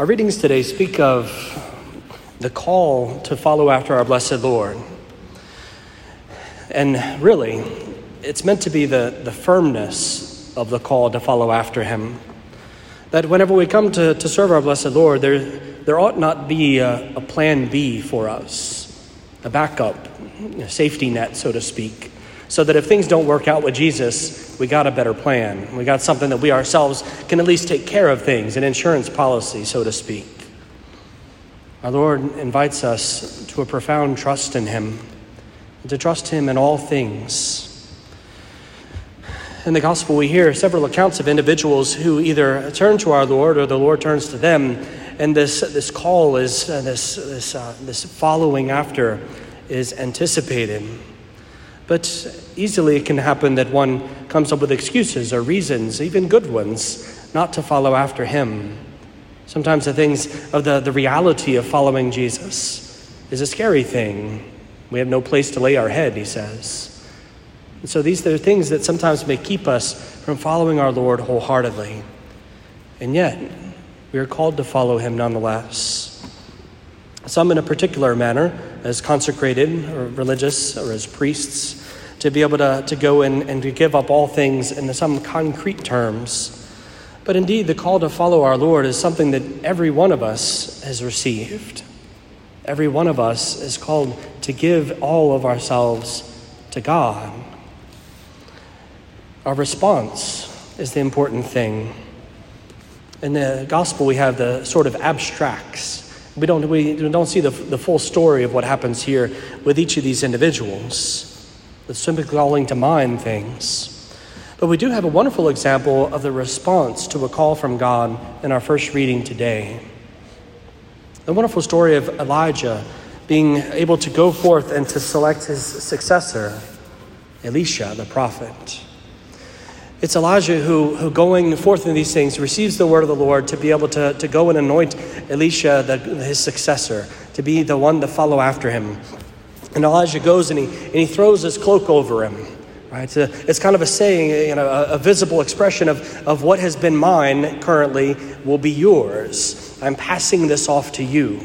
Our readings today speak of the call to follow after our blessed Lord. And really, it's meant to be the, the firmness of the call to follow after Him. That whenever we come to, to serve our blessed Lord, there, there ought not be a, a plan B for us, a backup, a safety net, so to speak so that if things don't work out with Jesus, we got a better plan. We got something that we ourselves can at least take care of things, an insurance policy, so to speak. Our Lord invites us to a profound trust in Him, to trust Him in all things. In the gospel, we hear several accounts of individuals who either turn to our Lord or the Lord turns to them, and this, this call is uh, this, this, uh, this following after is anticipated. But easily it can happen that one comes up with excuses or reasons, even good ones, not to follow after him. Sometimes the things of the, the reality of following Jesus is a scary thing. We have no place to lay our head, he says. And so these are things that sometimes may keep us from following our Lord wholeheartedly. And yet, we are called to follow him nonetheless. Some in a particular manner, as consecrated or religious or as priests, to be able to, to go in and to give up all things in some concrete terms. But indeed, the call to follow our Lord is something that every one of us has received. Every one of us is called to give all of ourselves to God. Our response is the important thing. In the gospel, we have the sort of abstracts. We don't, we don't see the, the full story of what happens here with each of these individuals with simply calling to mind things. But we do have a wonderful example of the response to a call from God in our first reading today. The wonderful story of Elijah being able to go forth and to select his successor, Elisha, the prophet. It's Elijah who, who going forth in these things, receives the word of the Lord to be able to, to go and anoint Elisha, the, his successor, to be the one to follow after him. And Elijah goes and he, and he throws his cloak over him. Right? It's, a, it's kind of a saying, you know, a, a visible expression of, of what has been mine currently will be yours. I'm passing this off to you.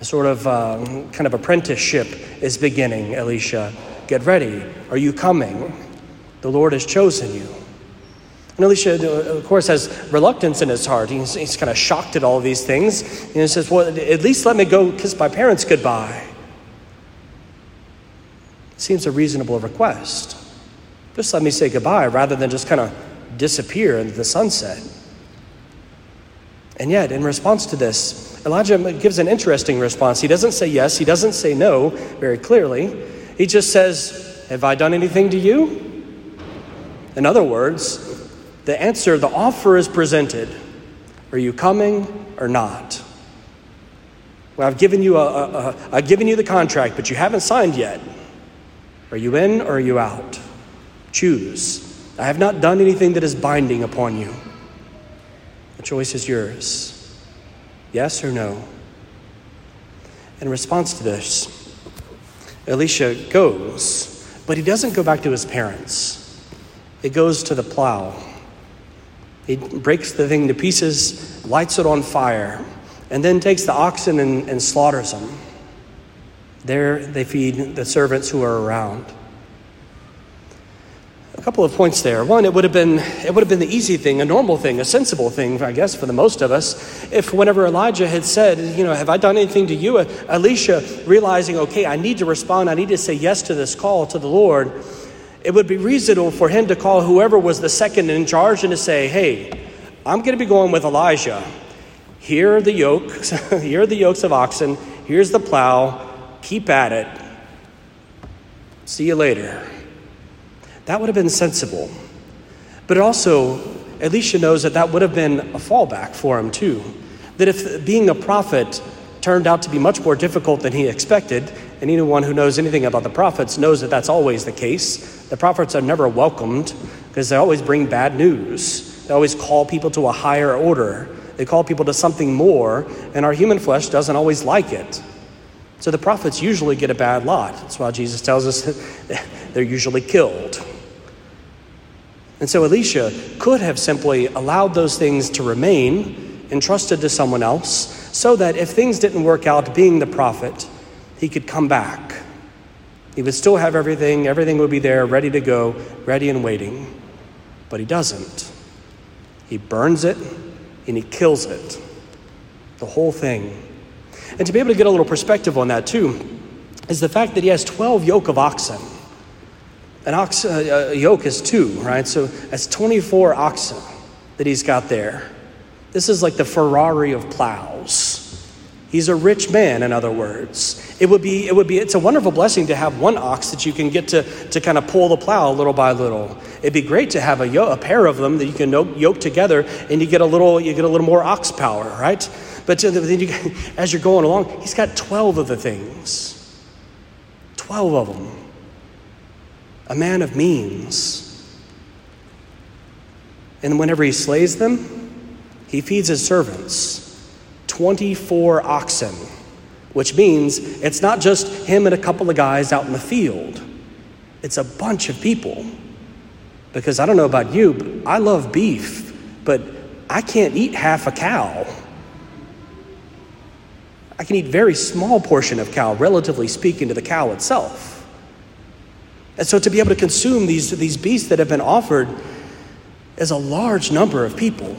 A sort of um, kind of apprenticeship is beginning, Elisha. Get ready. Are you coming? The Lord has chosen you. And Elisha, of course, has reluctance in his heart. He's, he's kind of shocked at all these things. And he says, Well, at least let me go kiss my parents goodbye. Seems a reasonable request. Just let me say goodbye rather than just kind of disappear into the sunset. And yet, in response to this, Elijah gives an interesting response. He doesn't say yes, he doesn't say no very clearly. He just says, Have I done anything to you? In other words, the answer, the offer is presented. Are you coming or not? Well, I've given you a, a, a I've given you the contract, but you haven't signed yet. Are you in or are you out? Choose. I have not done anything that is binding upon you. The choice is yours. Yes or no? In response to this, Elisha goes, but he doesn't go back to his parents. He goes to the plow. He breaks the thing to pieces, lights it on fire, and then takes the oxen and, and slaughters them. There they feed the servants who are around. A couple of points there. One, it would have been it would have been the easy thing, a normal thing, a sensible thing, I guess, for the most of us, if whenever Elijah had said, you know, have I done anything to you? Elisha realizing, okay, I need to respond, I need to say yes to this call to the Lord. It would be reasonable for him to call whoever was the second in charge and to say, hey, I'm going to be going with Elijah. Here are the yokes, here are the yokes of oxen, here's the plow Keep at it. See you later. That would have been sensible. But also, Elisha knows that that would have been a fallback for him, too. That if being a prophet turned out to be much more difficult than he expected, and anyone who knows anything about the prophets knows that that's always the case. The prophets are never welcomed because they always bring bad news. They always call people to a higher order, they call people to something more, and our human flesh doesn't always like it. So the prophets usually get a bad lot. That's why Jesus tells us they're usually killed. And so Elisha could have simply allowed those things to remain entrusted to someone else so that if things didn't work out being the prophet, he could come back. He would still have everything, everything would be there, ready to go, ready and waiting. But he doesn't. He burns it and he kills it. The whole thing. And to be able to get a little perspective on that, too, is the fact that he has 12 yoke of oxen. An ox, uh, a yoke is two, right? So that's 24 oxen that he's got there. This is like the Ferrari of plows. He's a rich man, in other words. It would be, it would be, it's a wonderful blessing to have one ox that you can get to, to kind of pull the plow little by little. It'd be great to have a, a pair of them that you can yoke together and you get a little, you get a little more ox power, right? But then you, as you're going along, he's got 12 of the things. 12 of them. A man of means. And whenever he slays them, he feeds his servants 24 oxen, which means it's not just him and a couple of guys out in the field, it's a bunch of people. Because I don't know about you, but I love beef, but I can't eat half a cow. I can eat very small portion of cow, relatively speaking to the cow itself. And so to be able to consume these, these beasts that have been offered is a large number of people.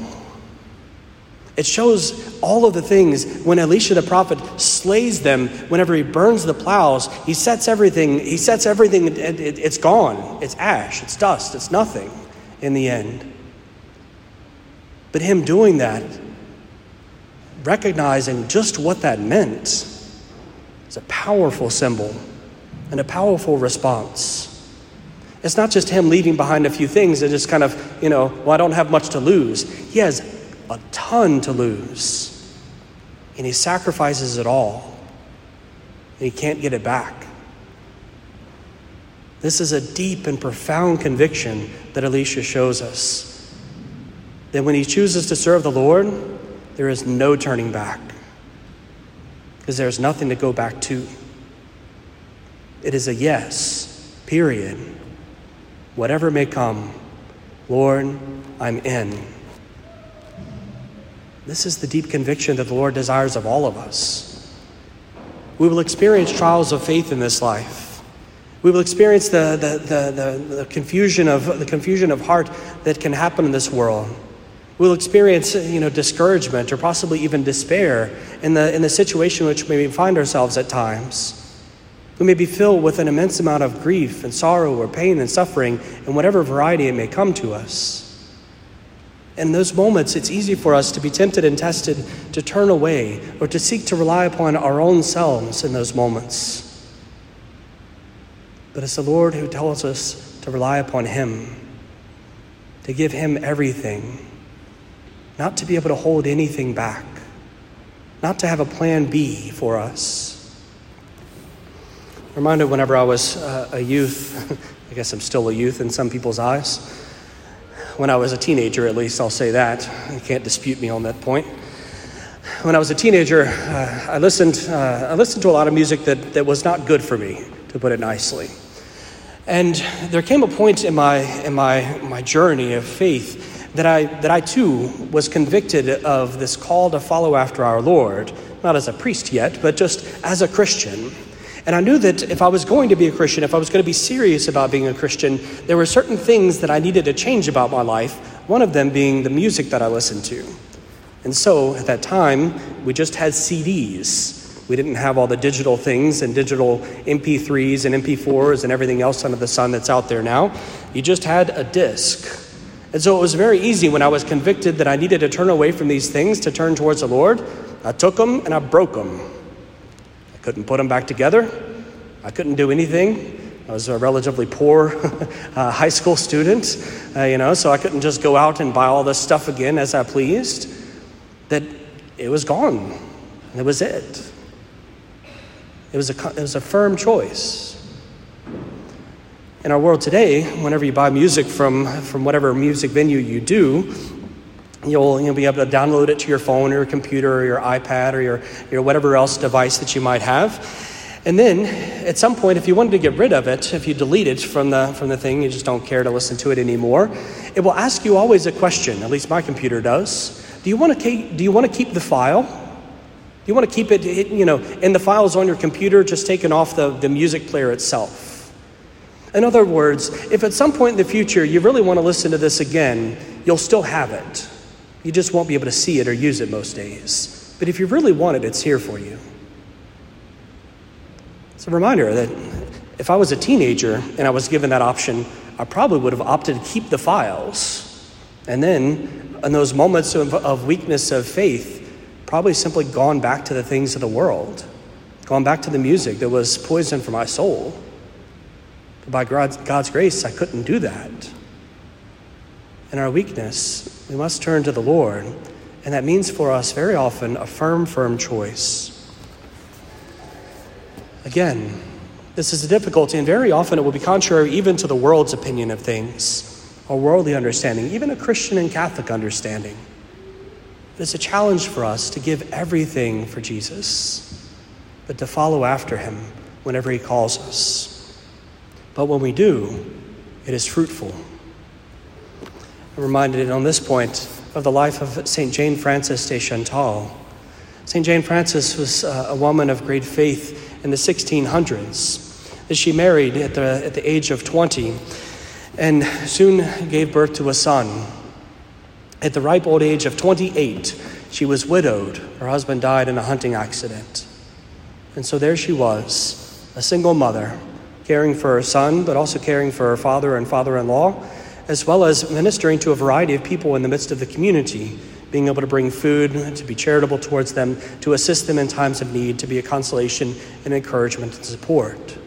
It shows all of the things when Elisha the prophet slays them, whenever he burns the plows, he sets everything, he sets everything, it, it, it's gone. It's ash, it's dust, it's nothing in the end. But him doing that, recognizing just what that meant, is a powerful symbol and a powerful response. It's not just him leaving behind a few things and just kind of, you know, well, I don't have much to lose. He has a ton to lose. And he sacrifices it all. And he can't get it back. This is a deep and profound conviction that Elisha shows us. That when he chooses to serve the Lord, there is no turning back. Because there's nothing to go back to. It is a yes, period. Whatever may come, Lord, I'm in. This is the deep conviction that the Lord desires of all of us. We will experience trials of faith in this life. We will experience the, the, the, the, the confusion of the confusion of heart that can happen in this world. We'll experience you know, discouragement or possibly even despair in the, in the situation which we may find ourselves at times. We may be filled with an immense amount of grief and sorrow or pain and suffering in whatever variety it may come to us. In those moments, it's easy for us to be tempted and tested to turn away or to seek to rely upon our own selves in those moments. But it's the Lord who tells us to rely upon Him, to give Him everything, not to be able to hold anything back, not to have a plan B for us. I'm reminded whenever I was uh, a youth, I guess I'm still a youth in some people's eyes when I was a teenager, at least, I'll say that. You can't dispute me on that point. When I was a teenager, uh, I, listened, uh, I listened to a lot of music that, that was not good for me, to put it nicely. And there came a point in my, in my, my journey of faith that I, that I too was convicted of this call to follow after our Lord, not as a priest yet, but just as a Christian. And I knew that if I was going to be a Christian, if I was going to be serious about being a Christian, there were certain things that I needed to change about my life, one of them being the music that I listened to. And so at that time, we just had CDs. We didn't have all the digital things and digital MP3s and MP4s and everything else under the sun that's out there now. You just had a disc. And so it was very easy when I was convicted that I needed to turn away from these things to turn towards the Lord. I took them and I broke them. Couldn't put them back together. I couldn't do anything. I was a relatively poor uh, high school student, uh, you know, so I couldn't just go out and buy all this stuff again as I pleased. That it was gone. It was it. It was a, it was a firm choice. In our world today, whenever you buy music from, from whatever music venue you do, You'll, you'll be able to download it to your phone or your computer or your iPad or your, your whatever else device that you might have. And then at some point, if you wanted to get rid of it, if you delete it from the, from the thing, you just don't care to listen to it anymore, it will ask you always a question, at least my computer does. Do you want to keep, do you want to keep the file? Do you want to keep it, you know, and the files on your computer just taken off the, the music player itself? In other words, if at some point in the future you really want to listen to this again, you'll still have it. You just won't be able to see it or use it most days. But if you really want it, it's here for you. It's a reminder that if I was a teenager and I was given that option, I probably would have opted to keep the files. And then, in those moments of, of weakness of faith, probably simply gone back to the things of the world, gone back to the music that was poison for my soul. But by God's, God's grace, I couldn't do that. In our weakness, we must turn to the Lord, and that means for us very often a firm, firm choice. Again, this is a difficulty, and very often it will be contrary even to the world's opinion of things, or worldly understanding, even a Christian and Catholic understanding. It's a challenge for us to give everything for Jesus, but to follow after him whenever he calls us. But when we do, it is fruitful. I'm reminded on this point of the life of St. Jane Frances de Chantal. St. Jane Frances was uh, a woman of great faith in the 1600s. She married at the, at the age of 20 and soon gave birth to a son. At the ripe old age of 28, she was widowed. Her husband died in a hunting accident. And so there she was, a single mother caring for her son, but also caring for her father and father in law, as well as ministering to a variety of people in the midst of the community, being able to bring food, to be charitable towards them, to assist them in times of need, to be a consolation and encouragement and support.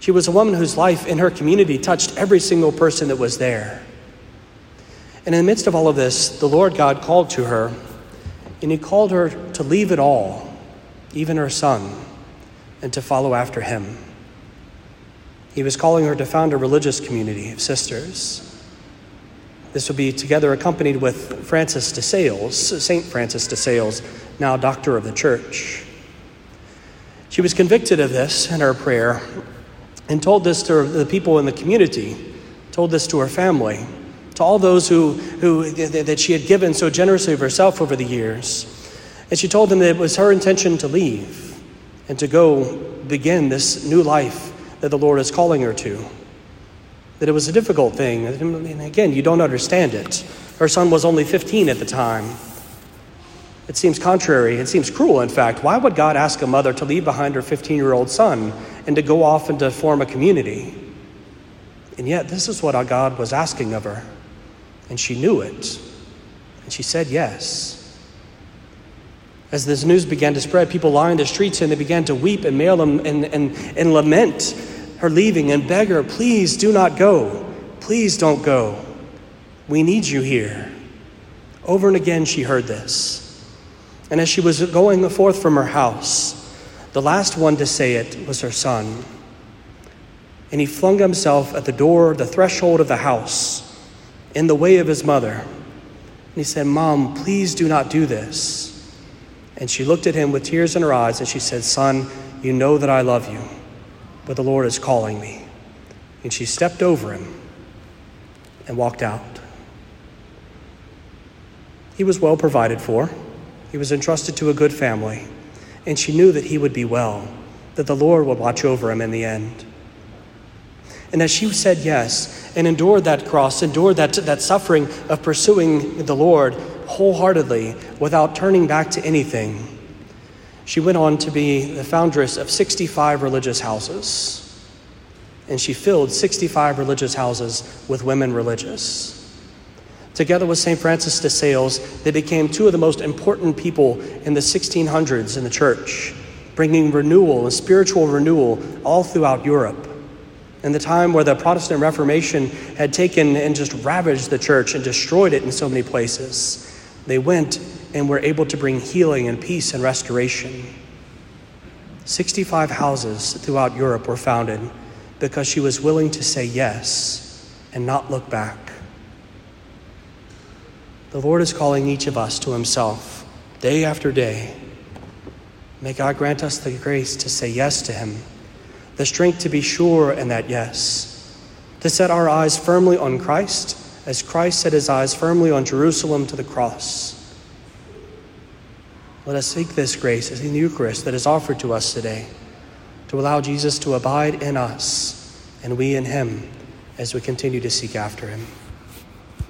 She was a woman whose life in her community touched every single person that was there. And in the midst of all of this, the Lord God called to her, and He called her to leave it all, even her son, and to follow after Him. He was calling her to found a religious community of sisters. This will be together accompanied with Francis de Sales, St. Francis de Sales, now doctor of the church. She was convicted of this in her prayer and told this to the people in the community, told this to her family, to all those who, who that she had given so generously of herself over the years. And she told them that it was her intention to leave and to go begin this new life that the Lord is calling her to. That it was a difficult thing. And again, you don't understand it. Her son was only 15 at the time. It seems contrary. It seems cruel, in fact. Why would God ask a mother to leave behind her 15 year old son and to go off and to form a community? And yet, this is what our God was asking of her. And she knew it. And she said yes. As this news began to spread, people lined the streets and they began to weep and wail and, and, and, and lament her leaving and beg her, please do not go. Please don't go. We need you here. Over and again, she heard this. And as she was going forth from her house, the last one to say it was her son. And he flung himself at the door, the threshold of the house, in the way of his mother. And he said, Mom, please do not do this. And she looked at him with tears in her eyes and she said, Son, you know that I love you but the Lord is calling me. And she stepped over him and walked out. He was well provided for, he was entrusted to a good family, and she knew that he would be well, that the Lord would watch over him in the end. And as she said yes and endured that cross, endured that, that suffering of pursuing the Lord wholeheartedly without turning back to anything, she went on to be the foundress of 65 religious houses. And she filled 65 religious houses with women religious. Together with St. Francis de Sales, they became two of the most important people in the 1600s in the church, bringing renewal and spiritual renewal all throughout Europe. In the time where the Protestant Reformation had taken and just ravaged the church and destroyed it in so many places, they went and were able to bring healing and peace and restoration. 65 houses throughout Europe were founded because she was willing to say yes and not look back. The Lord is calling each of us to Himself day after day. May God grant us the grace to say yes to Him, the strength to be sure in that yes, to set our eyes firmly on Christ as Christ set His eyes firmly on Jerusalem to the cross Let us seek this grace in the Eucharist that is offered to us today, to allow Jesus to abide in us and we in him as we continue to seek after him.